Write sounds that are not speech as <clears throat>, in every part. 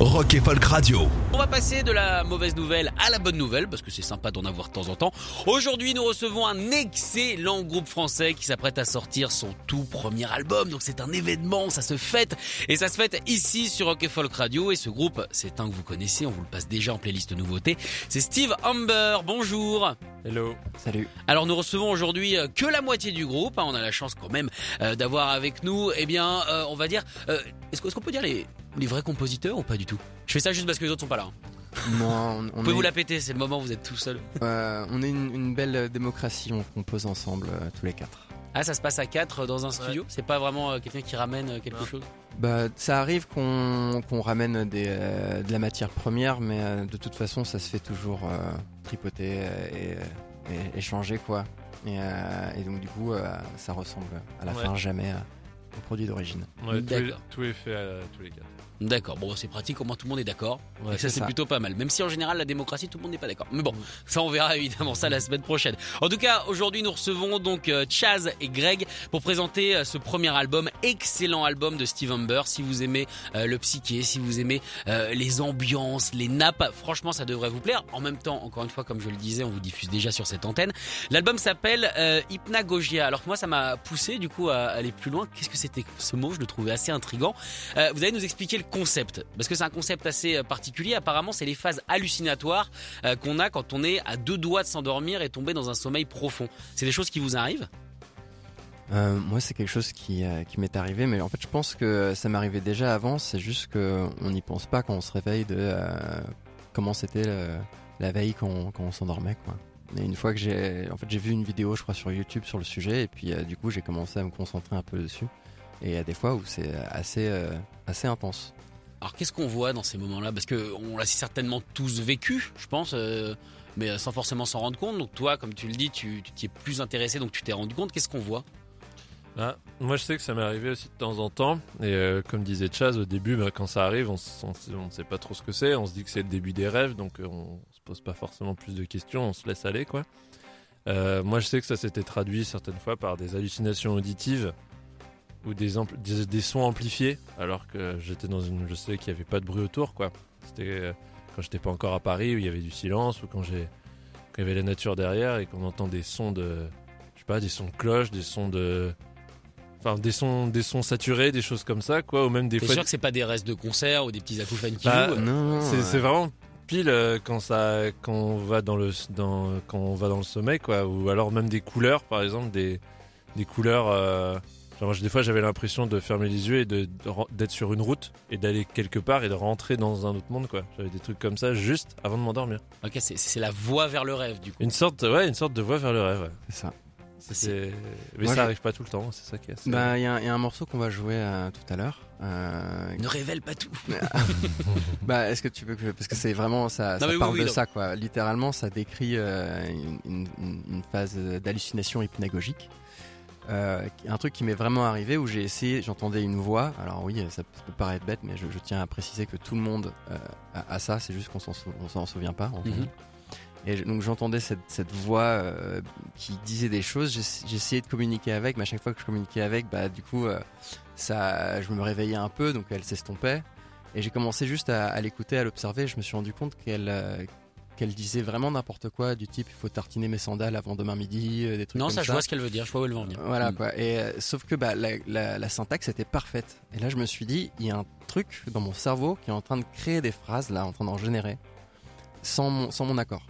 Rock et Folk Radio. On va passer de la mauvaise nouvelle à la bonne nouvelle parce que c'est sympa d'en avoir de temps en temps. Aujourd'hui, nous recevons un excellent groupe français qui s'apprête à sortir son tout premier album. Donc c'est un événement, ça se fête et ça se fête ici sur Rock et Folk Radio et ce groupe, c'est un que vous connaissez, on vous le passe déjà en playlist nouveauté. C'est Steve Amber. Bonjour. Hello. Salut. Alors nous recevons aujourd'hui euh, que la moitié du groupe. hein. On a la chance quand même euh, d'avoir avec nous, eh bien, euh, on va dire, est-ce qu'on peut dire les, les vrais compositeurs ou pas du tout? Je fais ça juste parce que les autres sont pas là. hein. Non, on, Vous on <laughs> pouvez est, vous la péter, c'est le moment où vous êtes tout seul. euh, on est une, une belle démocratie, on compose ensemble euh, tous les quatre. Ah, ça se passe à 4 dans un studio? C'est pas vraiment euh, quelqu'un qui ramène euh, quelque chose? Bah, ça arrive qu'on qu'on ramène des, euh, de la matière première, mais euh, de toute façon, ça se fait toujours euh, tripoter et, échanger, quoi. Et, euh, et donc, du coup, euh, ça ressemble à la Ouais. fin jamais au produit d'origine. Ouais, tout, est, D'accord. tout est fait à tous les quatre. D'accord, bon c'est pratique, au moins tout le monde est d'accord. Ouais, et ça c'est plutôt pas mal. Même si en général la démocratie tout le monde n'est pas d'accord. Mais bon, ça on verra <laughs> évidemment ça la semaine prochaine. En tout cas, aujourd'hui nous recevons donc euh, Chaz et Greg pour présenter euh, ce premier album, excellent album de Steve Humber. Si vous aimez euh, le psyché, si vous aimez euh, les ambiances, les nappes, franchement ça devrait vous plaire. En même temps, encore une fois comme je le disais, on vous diffuse déjà sur cette antenne. L'album s'appelle euh, Hypnagogia. Alors que moi ça m'a poussé du coup à aller plus loin. Qu'est-ce que c'était ce mot? Je le trouvais assez intrigant. Euh, vous allez nous expliquer le concept, parce que c'est un concept assez euh, particulier. Apparemment, c'est les phases hallucinatoires euh, qu'on a quand on est à deux doigts de s'endormir et tomber dans un sommeil profond. C'est des choses qui vous arrivent? Euh, moi, c'est quelque chose qui, qui m'est arrivé, mais en fait, je pense que ça m'arrivait déjà avant. C'est juste qu'on n'y pense pas quand on se réveille de comment c'était la veille quand, on- on s'endormait, quoi. Mais une fois que j'ai, en fait, j'ai vu une vidéo, je crois, sur YouTube sur le sujet, et puis du coup, j'ai commencé à me concentrer un peu dessus. Et il y a des fois où c'est assez, assez intense. Alors, qu'est-ce qu'on voit dans ces moments-là? Parce que on l'a certainement tous vécu, je pense. euh, mais sans forcément s'en rendre compte. Donc toi, comme tu le dis, tu t'y es plus intéressé, donc tu t'es rendu compte. Qu'est-ce qu'on voit? Ah, moi, je sais que ça m'est arrivé aussi de temps en temps. Et euh, comme disait Chaz, au début, bah, quand ça arrive, on ne sait pas trop ce que c'est. On se dit que c'est le début des rêves, donc euh, on se pose pas forcément plus de questions. On se laisse aller, quoi. Euh, moi, je sais que ça s'était traduit certaines fois par des hallucinations auditives ou des, des, des sons amplifiés, alors que j'étais dans une. Je sais qu'il n'y avait pas de bruit autour, quoi. C'était euh, quand j'étais pas encore à Paris où il y avait du silence ou quand j'ai quand il y avait la nature derrière et qu'on entend des sons de je sais pas des sons de cloche, des sons de enfin des sons des sons saturés, des choses comme ça quoi ou même des fois sûr que c'est pas des restes de concert ou des petits acouphènes qui Bah, jouent Non, c'est c'est vraiment pile euh, quand ça quand on va dans le dans quand on va dans le sommeil quoi ou alors même des couleurs par exemple des des couleurs euh, genre des fois j'avais l'impression de fermer les yeux et d'être sur une route et d'aller quelque part et de rentrer dans un autre monde quoi j'avais des trucs comme ça juste avant de m'endormir Ok, c'est la voie vers le rêve du coup. une sorte ouais une sorte de voie vers le rêve ouais. c'est ça. Mais Moi, ça arrive pas tout le temps c'est ça qui est assez- Bah, il y, a un- il y a un morceau qu'on va jouer euh, tout à l'heure. euh, Ne révèle pas tout. <laughs> Bah, est-ce que tu veux que je... parce que c'est vraiment ça, Non, ça mais oui, parle oui, de non. ça quoi. Littéralement, ça décrit euh, une, une- une phase d'hallucination hypnagogique. Euh, un truc qui m'est vraiment arrivé où j'ai essayé, j'entendais une voix. Alors oui, ça peut paraître bête, mais je, je tiens à préciser que tout le monde euh, a, a ça. C'est juste qu'on s'en sou- souvient pas. en Mhm. fait. Et je- donc j'entendais cette, cette voix euh, qui disait des choses. J'ess- J'essayais de communiquer avec, mais à chaque fois que je communiquais avec, bah du coup, ça, je me réveillais un peu, donc elle s'estompait. Et j'ai commencé juste à, à l'écouter, à l'observer. Je me suis rendu compte qu'elle qu'elle disait vraiment n'importe quoi, du type il faut tartiner mes sandales avant demain midi, euh, des trucs Non, comme ça, ça. je vois ce qu'elle veut dire, je vois où elle veut en venir. Voilà Mm. quoi. Et euh, sauf que bah, la, la- la syntaxe était parfaite. Et là, je me suis dit, il y a un truc dans mon cerveau qui est en train de créer des phrases là, en train d'en générer, sans mon, sans mon accord.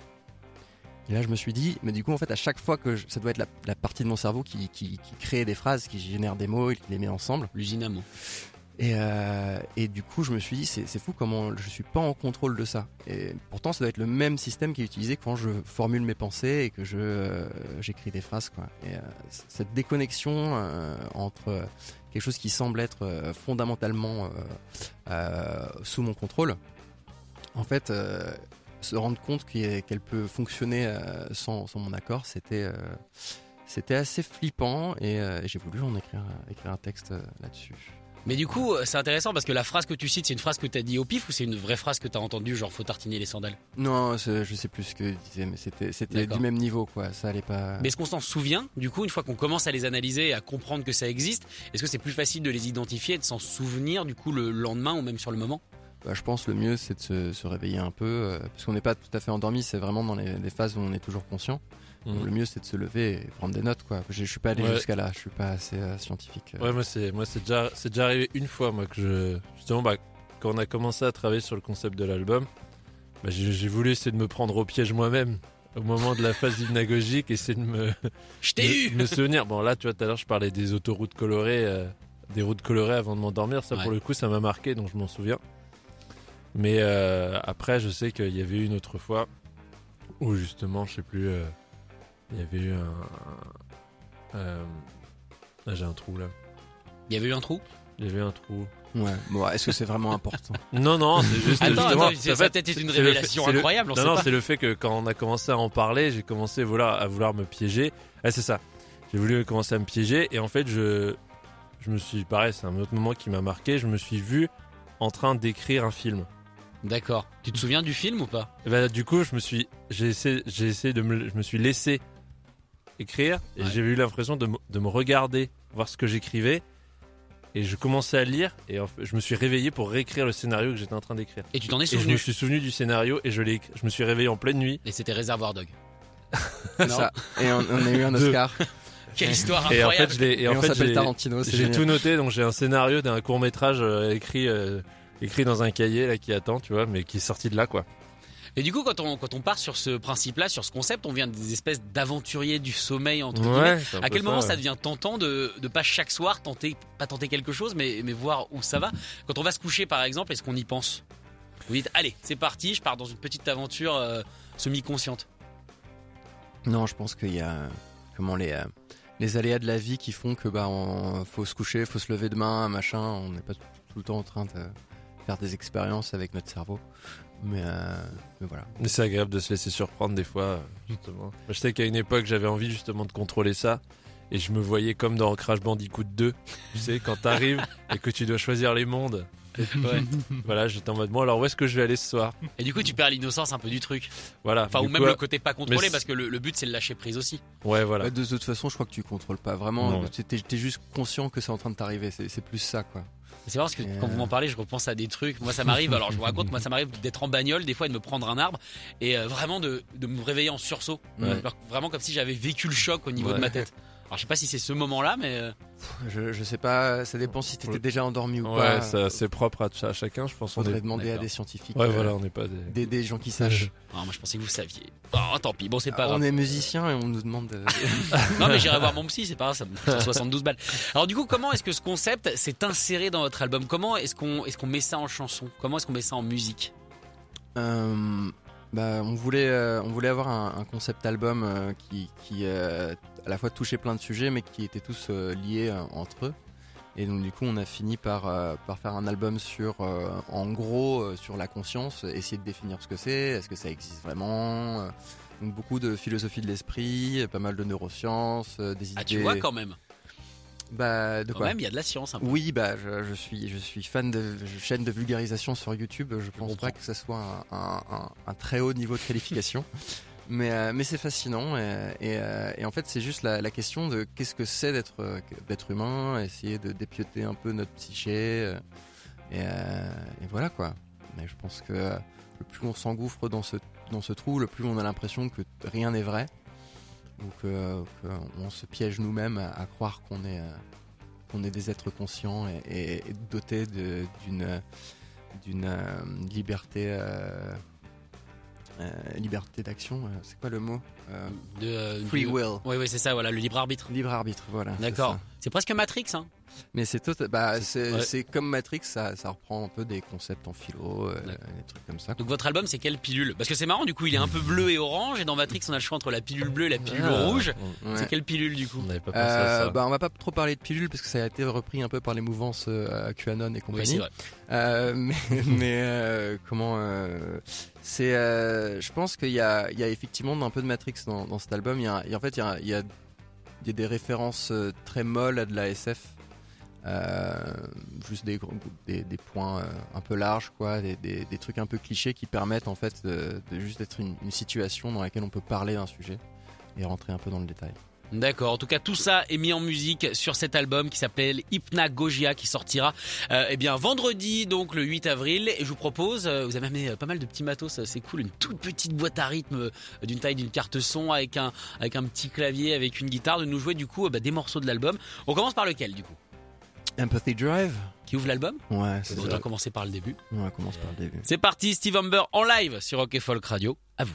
Et là, je me suis dit, mais du coup, en fait, à chaque fois que je- ça doit être la, la partie de mon cerveau qui, qui, qui crée des phrases, qui génère des mots et qui les met ensemble. L'usine à mots. Et, euh, et du coup, je me suis dit, c'est fou comment je suis pas en contrôle de ça. Et pourtant, ça doit être le même système qui est utilisé quand je formule mes pensées et que je euh, j'écris des phrases. Euh, cette déconnexion entre quelque chose qui semble être fondamentalement sous mon contrôle, en fait, se rendre compte qu'elle peut fonctionner sans, sans mon accord, c'était c'était assez flippant et j'ai voulu en écrire, écrire un texte là-dessus. Mais du coup, euh, c'est intéressant parce que la phrase que tu cites, c'est une phrase que t'as dit au pif ou c'est une vraie phrase que t'as entendue, genre faut tartiner les sandales? Non, je sais plus ce que je disais, mais c'était du même niveau, quoi. Ça allait pas. Mais est-ce qu'on s'en souvient Du coup, une fois qu'on commence à les analyser et à comprendre que ça existe, est-ce que c'est plus facile de les identifier et de s'en souvenir du coup le lendemain ou même sur le moment? Bah, je pense le mieux, c'est de se, se réveiller un peu, euh, parce qu'on n'est pas tout à fait endormi. C'est vraiment dans les, les phases où on est toujours conscient. Mhm. le mieux, c'est de se lever et prendre des notes, quoi. Je, je suis pas allé Ouais. jusqu'à là. Je suis pas assez euh, scientifique. euh. Ouais, moi c'est moi c'est déjà c'est déjà arrivé une fois moi que je justement bah quand on a commencé à travailler sur le concept de l'album, bah, j'ai voulu essayer de me prendre au piège moi-même au moment de la phase hypnagogique, essayer de me <laughs> Je t'ai eu me souvenir. Bon là, tu vois tout à l'heure je parlais des autoroutes colorées euh, des routes colorées avant de m'endormir, ça Ouais. pour le coup ça m'a marqué donc je m'en souviens. Mais euh, après, je sais qu'il y avait eu une autre fois où justement, je sais plus, euh, il y avait eu un. euh, là, j'ai un trou là. Il y avait eu un trou? Il y avait un trou. Ouais. Bon, est-ce que c'est vraiment important? <laughs> Non, non, c'est juste Attends, justement. attends, ça peut-être été une le fait- révélation c'est le- incroyable, on non, sait non, pas. c'est le fait que quand on a commencé à en parler, j'ai commencé voilà, à vouloir me piéger. Ah, c'est ça. J'ai voulu commencer à me piéger et en fait, je, je me suis, pareil, c'est un autre moment qui m'a marqué. Je me suis vu en train d'écrire un film. D'accord. Tu te souviens du film ou pas? Et bah, du coup, je me suis, j'ai essayé, j'ai essayé de me, je me suis laissé écrire et Ouais. j'ai eu l'impression de, me- de me regarder, voir ce que j'écrivais. Et je commençais à lire et en fait, je me suis réveillé pour réécrire le scénario que j'étais en train d'écrire. Et tu t'en es Et je me souvenu suis souvenu du scénario et je l'ai, je me suis réveillé en pleine nuit. Et c'était Réservoir Dog. <laughs> Ça. Et on, on a eu un. <laughs> Oscar. <laughs> Quelle histoire Et en incroyable fait, je l'ai, et Et, en on fait, Tarantino. c'est j'ai tout noté. Donc j'ai un scénario d'un court métrage écrit, euh, écrit dans un cahier là qui attend, tu vois, mais qui est sorti de là quoi. Et du coup, quand on, quand on part sur ce principe-là, sur ce concept, on vient des espèces d'aventuriers du sommeil, entre guillemets. Ouais. un À quel moment ça devient tentant de, de pas chaque soir tenter, pas tenter quelque chose, mais, mais voir où ça va? Quand on va se coucher, par exemple, est-ce qu'on y pense? Vous dites, allez, c'est parti, je pars dans une petite aventure euh, semi-consciente. Non, je pense qu'il y a comment les euh, les aléas de la vie qui font que bah on, faut se coucher, faut se lever demain, machin. On n'est pas tout, tout le temps en train de faire des expériences avec notre cerveau. Mais, euh, mais voilà. Mais c'est agréable de se laisser surprendre des fois, justement. Moi, je sais qu'à une époque, j'avais envie justement de contrôler ça. Et je me voyais comme dans Crash Bandicoot 2. <laughs> Tu sais, quand t'arrives et que tu dois choisir les mondes. Ouais. <laughs> Voilà, j'étais en mode, bon, alors où est-ce que je vais aller ce soir? Et du coup, tu perds l'innocence un peu du truc. Voilà. Enfin, ou même coup, le côté pas contrôlé, parce que le, le but, c'est de lâcher prise aussi. Ouais, voilà. Ouais, de toute façon, je crois que tu contrôles pas vraiment. Non. T'es juste conscient que c'est en train de t'arriver. C'est plus ça, quoi. C'est parce que quand vous euh, m'en parlez, je repense à des trucs. Moi, ça m'arrive. Alors, je vous raconte, moi, ça m'arrive d'être en bagnole, des fois, et de me prendre un arbre et euh, vraiment de, de me réveiller en sursaut. Ouais. Alors, vraiment comme si j'avais vécu le choc au niveau Ouais. de ma tête. Alors, je sais pas si c'est ce moment-là, mais euh, Je, je sais pas. Ça dépend si t'étais Ouais. déjà endormi ou Ouais, pas. ça, c'est propre à, ch- à chacun, je pense. On Faudrait est... demander à des scientifiques. Ouais, euh, voilà, on n'est pas des. Des, des gens qui sachent. <laughs> ah, moi, je pensais que vous saviez. Oh, tant pis. Bon, c'est pas grave. on est musicien et on nous demande. de- <laughs> Non, mais j'irai voir mon psy, c'est pas grave, ça me coûte 72 balles. Alors, du coup, comment est-ce que ce concept s'est inséré dans votre album? Comment est-ce qu'on est-ce qu'on met ça en chanson? Comment est-ce qu'on met ça en musique? Euh, bah, on voulait, euh, on voulait avoir un, un concept album euh, qui, qui euh, à la fois touchait plein de sujets, mais qui étaient tous euh, liés euh, entre eux. Et donc du coup, on a fini par, euh, par faire un album sur, euh, en gros, euh, sur la conscience, essayer de définir ce que c'est, est-ce que ça existe vraiment. donc beaucoup de philosophie de l'esprit, pas mal de neurosciences, des idées. Ah, tu vois quand même. Bah, de Quand quoi même, il y a de la science un peu. oui, bah, je, je suis, je suis fan de chaînes de vulgarisation sur YouTube. Je pense pas que ça soit un, un- un- un très haut niveau de qualification, <laughs> mais, euh, mais c'est fascinant. Euh, et en fait, c'est juste la, question de qu'est-ce que c'est d'être, euh, d'être humain, essayer de dépioter un peu notre psyché. Et, voilà quoi. Mais je pense que le plus on s'engouffre dans ce, dans ce trou, le plus on a l'impression que rien n'est vrai. Ou que, que on se piège nous-mêmes à, croire qu'on est, qu'on est des êtres conscients et, dotés d'une d'une liberté liberté d'action. euh, C'est quoi le mot Euh, De, euh, Free du- will. Oui, oui, c'est ça, voilà, le libre arbitre. Libre arbitre, voilà. D'accord. C'est presque Matrix, hein. Mais c'est tout, bah, c'est ouais. comme Matrix, ça, ça reprend un peu des concepts en philo, euh, des trucs comme ça. Donc votre album c'est quelle pilule? Parce que c'est marrant du coup il est un peu bleu et orange et dans Matrix on a le choix entre la pilule bleue et la pilule Ah, rouge. Ouais. C'est quelle pilule du coup? On n'avait pas pensé à Euh, ça. bah, on va pas trop parler de pilules parce que ça a été repris un peu par les mouvances euh, QAnon et Oui compagnie. c'est vrai. Euh, <laughs> mais mais, euh, comment euh, c'est euh, je pense qu'il y a il y a effectivement un peu de Matrix dans, dans cet album il y a, il y a- en fait il y a, il y a des références très molles à de la SF euh, juste des, points euh, un peu larges quoi des, trucs un peu clichés qui permettent en fait de, juste être une, situation dans laquelle on peut parler d'un sujet et rentrer un peu dans le détail D'accord. En tout cas, tout ça est mis en musique sur cet album qui s'appelle Hypnagogia qui sortira euh, eh bien vendredi donc le 8 avril et je vous propose vous avez amené pas mal de petits matos, c'est cool, une toute petite boîte à rythme d'une taille d'une carte son avec un petit clavier avec une guitare de nous jouer du coup bah, des morceaux de l'album. On commence par lequel du coup? Empathy Drive Qui ouvre l'album ouais c'est ça. commencer par le début. on va commencer par le début C'est parti, Steve Humber en live sur Rock et Folk Radio. À vous.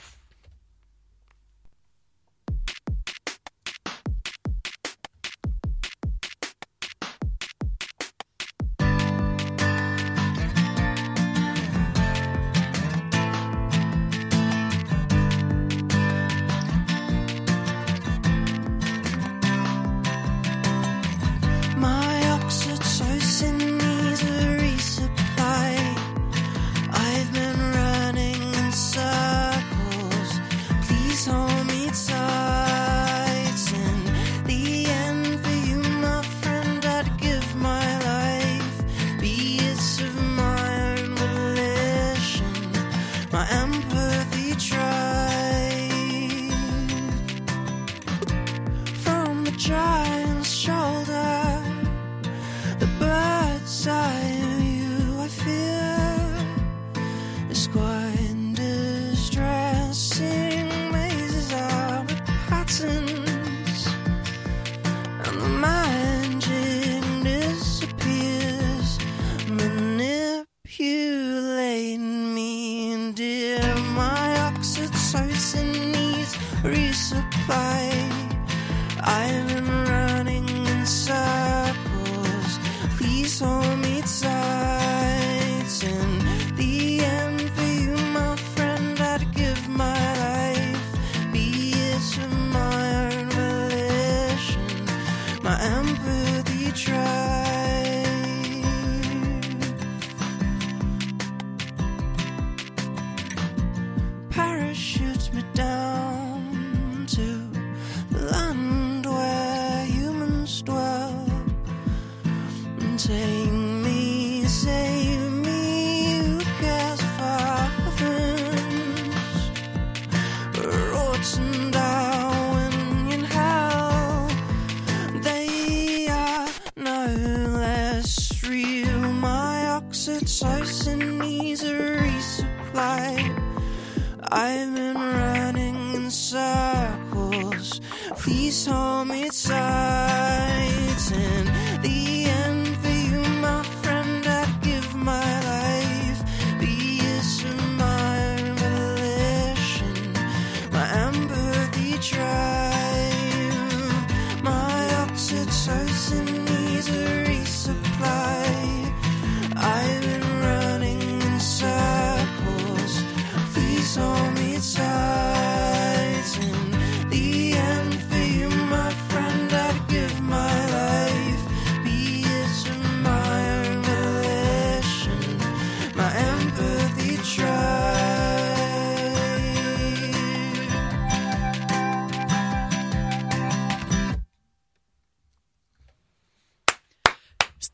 I've been running in circles. Please hold me tight. In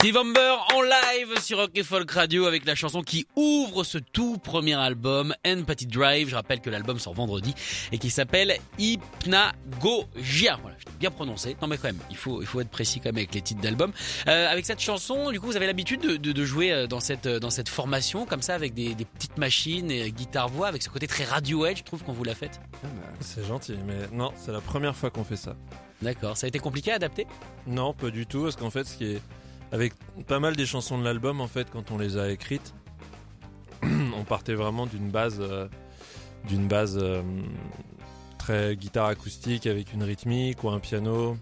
Steve Humber en live sur Rock et Folk Radio avec la chanson qui ouvre ce tout premier album, Empathy Drive. Je rappelle que l'album sort vendredi et qui s'appelle Hypnagogia. Voilà, je bien prononcé. Non mais quand même, il faut, il faut être précis quand même avec les titres d'album. Euh, avec cette chanson, du coup, vous avez l'habitude de, de, de jouer euh, dans cette, dans cette formation comme ça avec des, des petites machines et guitare-voix avec ce côté très Radiohead, je trouve qu'on vous l'a fait. Ah bah, C'est gentil, mais non, c'est la première fois qu'on fait ça. D'accord. Ça a été compliqué à adapter? Non, pas du tout, parce qu'en fait, ce qui est avec pas mal des chansons de l'album, en fait, quand on les a écrites, <clears throat> on partait vraiment d'une base, euh, d'une base euh, très guitare acoustique avec une rythmique ou un piano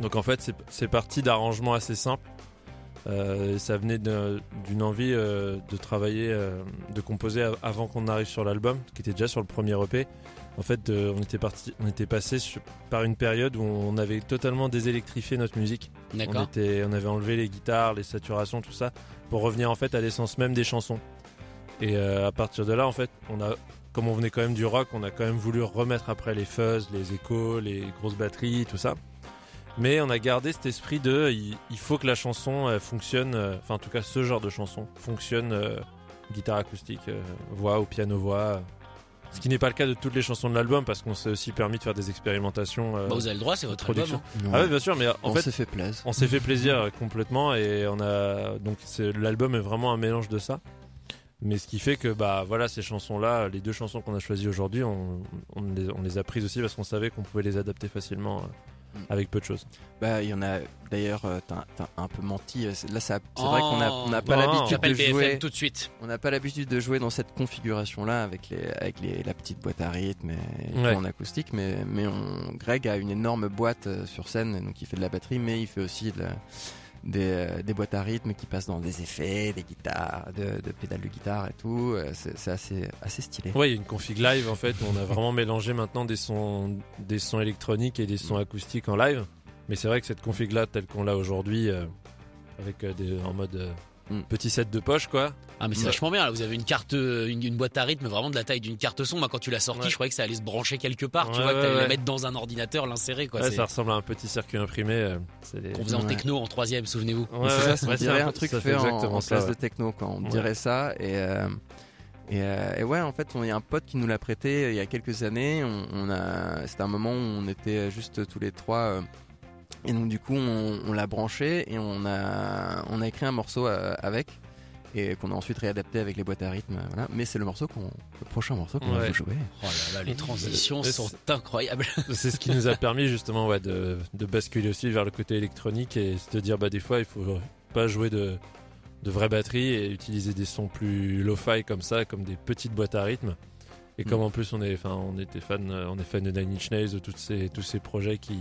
Donc en fait, c'est- parti d'arrangements assez simples. Euh, ça venait d'une envie de travailler, de composer av- avant qu'on arrive sur l'album, qui était déjà sur le premier EP. En fait, euh, on était parti, on était passé sur- par une période où on avait totalement désélectrifié notre musique. On, était, on avait enlevé les guitares, les saturations, tout ça, pour revenir en fait à l'essence même des chansons. Et euh, à partir de là, en fait, on a, comme on venait quand même du rock, on a quand même voulu remettre après les fuzz, les échos, les grosses batteries, tout ça. Mais on a gardé cet esprit de, il, il faut que la chanson euh, fonctionne, enfin en tout cas ce genre de chanson fonctionne guitare acoustique, voix ou piano voix. Ce qui n'est pas le cas de toutes les chansons de l'album parce qu'on s'est aussi permis de faire des expérimentations. euh, Bah, vous avez le droit, c'est votre production. album. hein. Ah ouais, bien sûr, mais en on fait, s'est fait plaisir. on s'est fait plaisir euh, complètement et on a donc c'est- l'album est vraiment un mélange de ça. Mais ce qui fait que bah voilà ces chansons là, les deux chansons qu'on a choisies aujourd'hui, on, on les, on les a prises aussi parce qu'on savait qu'on pouvait les adapter facilement euh. Avec peu de choses. Bah, il y en a. D'ailleurs, euh, t'as un peu menti. euh, c'est- Là, c'est vrai qu'on n'a pas Oh. l'habitude de BFM jouer. tout de suite. On n'a pas l'habitude de jouer dans cette configuration-là avec les, avec les, la petite boîte à rythme et, Ouais. en acoustique. Mais, mais on, Greg a une énorme boîte euh, sur scène, donc il fait de la batterie, mais il fait aussi de la- des, euh, des boîtes à rythme qui passent dans des effets, des guitares, de, pédales de guitare et tout. Euh, C'est assez, assez stylé. Ouais, il y a une config live en fait. On a vraiment mélangé maintenant des sons, des sons électroniques et des sons acoustiques en live. Mais c'est vrai que cette config là, telle qu'on l'a aujourd'hui, euh, avec des, en mode Mm. petit set de poche quoi. Ah mais c'est Ouais. vachement bien là, vous avez une carte, euh, une, une boîte à rythme vraiment de la taille d'une carte son. Moi quand tu l'as sorti, Ouais. je croyais que ça allait se brancher quelque part, tu Ouais, vois, que ouais, t'allais la mettre dans un ordinateur, l'insérer quoi. Ça ressemble à un petit circuit imprimé. euh, c'est des- qu'on faisait en techno en troisième, souvenez-vous. C'est ça, dirait un truc ça fait en, exactement en ça, classe ouais. de techno, quoi. On Ouais. dirait ça. Et, euh, et, euh, et ouais, en fait, on- il y a un pote qui nous l'a prêté euh, il y a quelques années. On, on a, c'était un moment où on était juste tous les trois. euh, et donc, du coup, on, on l'a branché et on a, on a écrit un morceau euh, avec. Et qu'on a ensuite réadapté avec les boîtes à rythme. Voilà. Mais c'est le morceau qu'on, le prochain morceau qu'on va Ouais. vous jouer. Oh là là, les transitions sont c'est- incroyables. <laughs> C'est ce qui nous a permis justement ouais, de, de basculer aussi vers le côté électronique et se dire bah des fois il faut pas jouer de, de vraies batteries et utiliser des sons plus lo-fi comme ça, comme des petites boîtes à rythme. Et comme Mm. en plus on est, enfin on était fan, euh, on est fan de Nine Inch Nails, de toutes ces, tous ces projets qui,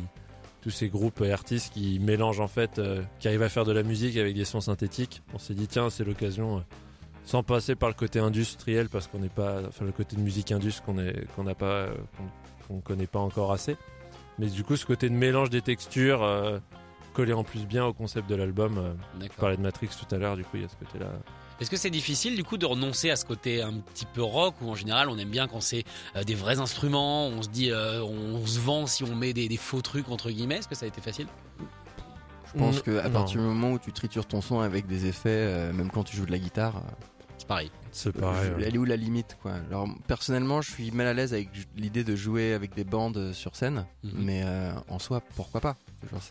tous ces groupes et artistes qui mélangent en fait, euh, qui arrivent à faire de la musique avec des sons synthétiques. On s'est dit tiens c'est l'occasion, euh, sans passer par le côté industriel parce qu'on n'est pas, enfin le côté de musique indus qu'on est, qu'on n'a pas, euh, qu'on connaît pas encore assez. Mais du coup, ce côté de mélange des textures collé en plus bien au concept de l'album. je parlais de Matrix tout à l'heure, du coup, il y a ce côté-là. Est-ce que c'est difficile du coup de renoncer à ce côté un petit peu rock où en général on aime bien quand c'est euh, des vrais instruments, on se dit euh, on se vend si on met des, des faux trucs entre guillemets, est-ce que ça a été facile? Je pense qu'à partir du moment où tu tritures ton son avec des effets, euh, même quand tu joues de la guitare, C'est pareil. C'est pareil. Elle est où la limite quoi? Alors personnellement, je suis mal à l'aise avec l'idée de jouer avec des bandes sur scène, Mhm. mais euh, en soi, pourquoi pas?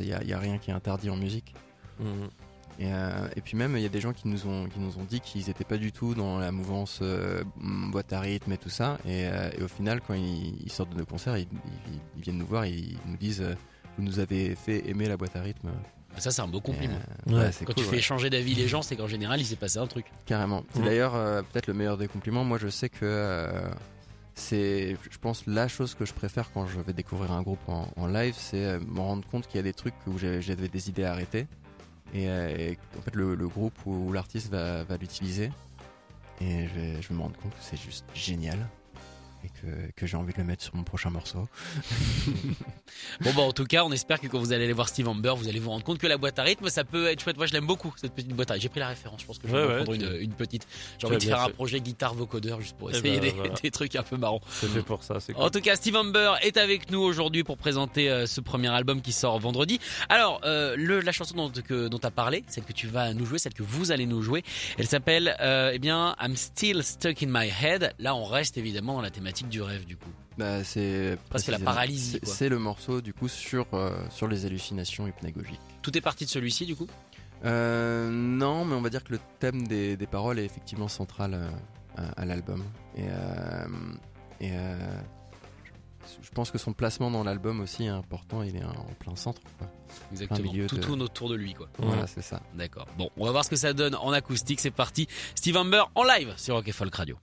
Il n'y a, y a rien qui est interdit en musique. Mhm. Et, euh, et puis même, il y a des gens qui nous ont, qui nous ont dit qu'ils n'étaient pas du tout dans la mouvance euh, boîte à rythme et tout ça. Et, euh, et au final, quand ils, ils sortent de nos concerts, ils, ils- ils viennent nous voir et ils nous disent euh, Vous nous avez fait aimer la boîte à rythme. Ça c'est un beau compliment. euh, Ouais, Quand cool, tu ouais. fais changer d'avis les gens, c'est qu'en général il s'est passé un truc. Carrément. C'est d'ailleurs euh, peut-être le meilleur des compliments. Moi, je sais que euh, c'est, je pense, la chose que je préfère quand je vais découvrir un groupe en, en live, c'est me rendre compte qu'il y a des trucs où j'avais j'avais des idées à arrêter. Et, euh, et en fait, le, groupe ou, l'artiste va, l'utiliser. Et je me rendre compte que c'est juste génial. Et que, que j'ai envie de le mettre sur mon prochain morceau. <laughs> Bon bah en tout cas on espère que quand vous allez aller voir Steve Amber vous allez vous rendre compte que la boîte à rythme ça peut être chouette. Moi je l'aime beaucoup cette petite boîte à rythme. J'ai pris la référence, je pense que je vais Ouais, en ouais, prendre une, une petite. J'ai envie de faire un projet guitare vocodeur juste pour Eh essayer ben, des, voilà. <laughs> des trucs un peu marrants. C'est fait pour ça, c'est cool. En tout cas, Steve Amber est avec nous aujourd'hui pour présenter euh, ce premier album qui sort vendredi. Alors, euh, le, la chanson dont tu as parlé, celle que tu vas nous jouer, celle que vous allez nous jouer, elle s'appelle euh, eh bien I'm Still Stuck in My Head. Là, on reste évidemment dans la thématique du rêve du coup. Bah, c'est Presque la paralysie, c'est- le morceau du coup sur, euh, sur les hallucinations hypnagogiques. Tout est parti de celui-ci du coup? Euh, non, mais on va dire que le thème des, des paroles est effectivement central euh, à, à l'album. Et, euh, et euh, je- pense que son placement dans l'album aussi est important. Il est en plein centre. quoi. Exactement. Tout de- tourne autour de lui quoi. Voilà, c'est ça. D'accord. Bon, on va voir ce que ça donne en acoustique. C'est parti. Steve Amber en live sur Rock et Folk Radio.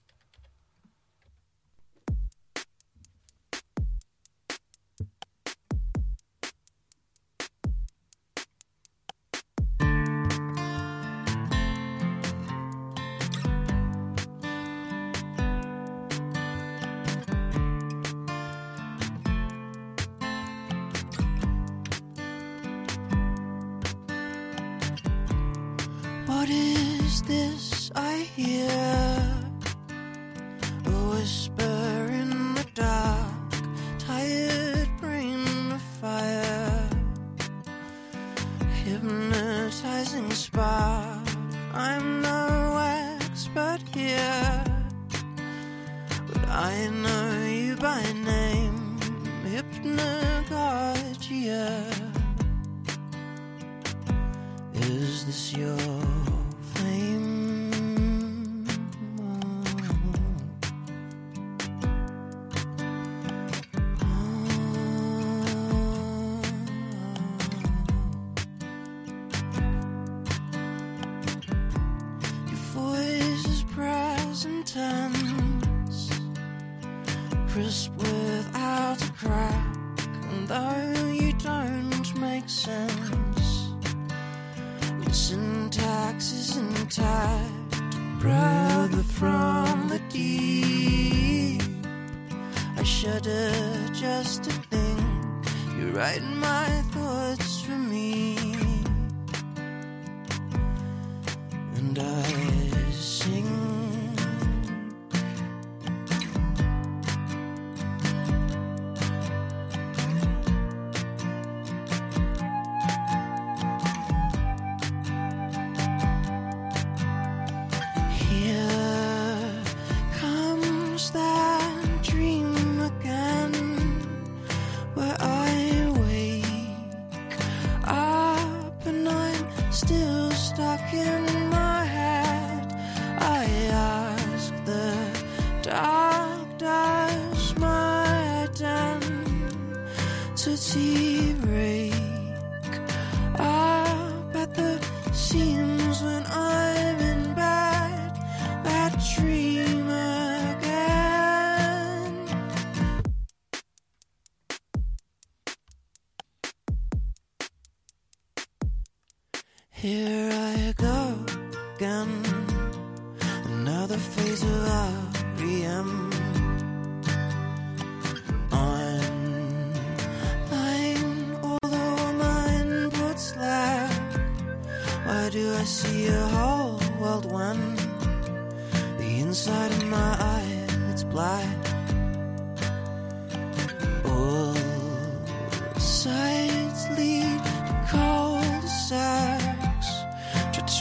What is this I hear? A whisper in the dark, tired brain of fire, hypnotizing spark. I'm no expert here, but I know you by name, Hypnagogia. Is this your Here I go again, another phase of REM. Online, although mine puts lack. Why do I see a whole world when the inside of my eye it's black?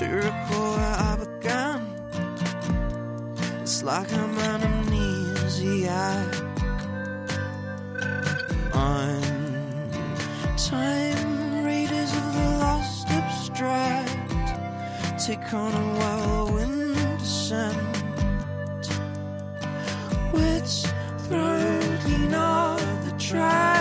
Recall where I began. It's like I'm an amnesiac. I'm time raiders of the lost abstract. Take on a whirlwind descent. Wits thrown clean off the track.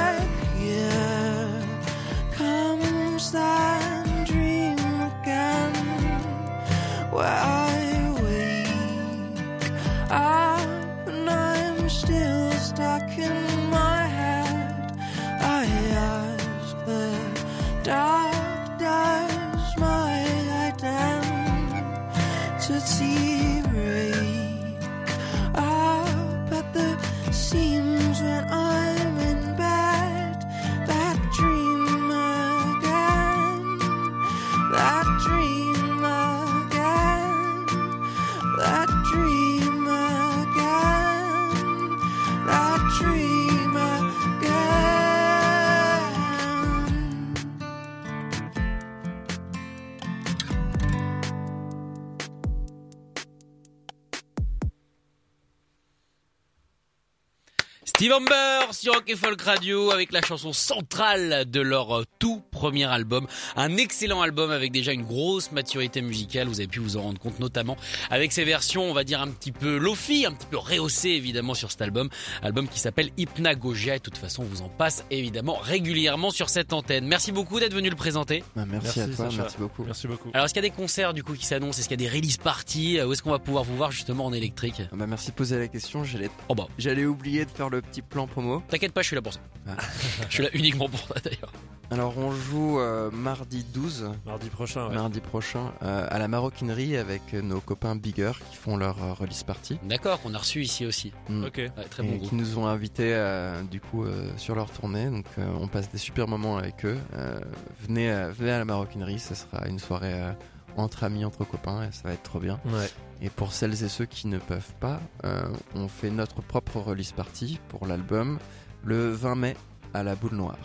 Steve Amber sur Rock et Folk Radio avec la chanson centrale de leur euh, tout premier album. Un excellent album avec déjà une grosse maturité musicale. Vous avez pu vous en rendre compte notamment avec ces versions, on va dire un petit peu lofi, un petit peu rehaussées évidemment sur cet album. Album qui s'appelle Hypnagogia et de toute façon on vous en passe évidemment régulièrement sur cette antenne. Merci beaucoup d'être venu le présenter. Bah, merci, à toi, Sacha. merci beaucoup. Merci beaucoup. Alors est-ce qu'il y a des concerts du coup qui s'annoncent? Est-ce qu'il y a des release parties? Où est-ce qu'on va pouvoir vous voir justement en électrique? Ah Bah, merci de poser la question. J'allais, Oh bah j'allais oublier de faire le petit plan promo. t'inquiète pas, je suis là pour ça. Ah. <laughs> je suis là uniquement pour ça d'ailleurs. Alors, on joue euh, mardi 12, Mardi prochain, ouais. mardi prochain, euh, à la maroquinerie avec nos copains Bigger qui font leur euh, release party. D'accord, qu'on a reçu ici aussi. Mm. Ok. Ouais, très bon et qui nous ont invités euh, du coup euh, sur leur tournée. Donc euh, on passe des super moments avec eux. Euh, venez, euh, venez à la maroquinerie, ce sera une soirée euh, entre amis, entre copains, et ça va être trop bien. Ouais. Et pour celles et ceux qui ne peuvent pas, euh, on fait notre propre release party pour l'album le 20 mai à la Boule Noire.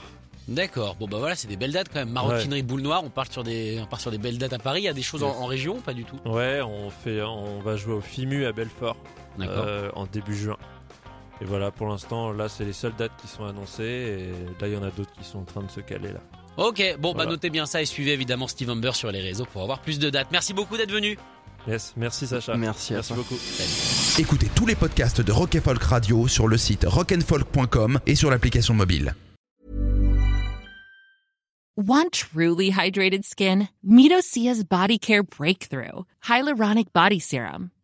D'accord. Bon bah voilà, c'est des belles dates quand même. Maroquinerie boule noire, on part sur des on part sur des belles dates à Paris, il y a des choses en, en région ou pas du tout? Ouais, on fait, on va jouer au FIMU à Belfort euh, en début juin. Et voilà, pour l'instant, là, c'est les seules dates qui sont annoncées. Et là, il y en a d'autres qui sont en train de se caler là. OK, bon bah notez bien ça et suivez évidemment Steve Humber sur les réseaux pour avoir plus de dates. Merci beaucoup d'être venu. Yes, merci Sacha. Merci à Merci toi. beaucoup. Écoutez tous les podcasts de Rock and Folk Radio sur le site rockandfolk.com et sur l'application mobile. Want truly hydrated skin? Medocia's Body Care Breakthrough Hyaluronic Body Serum.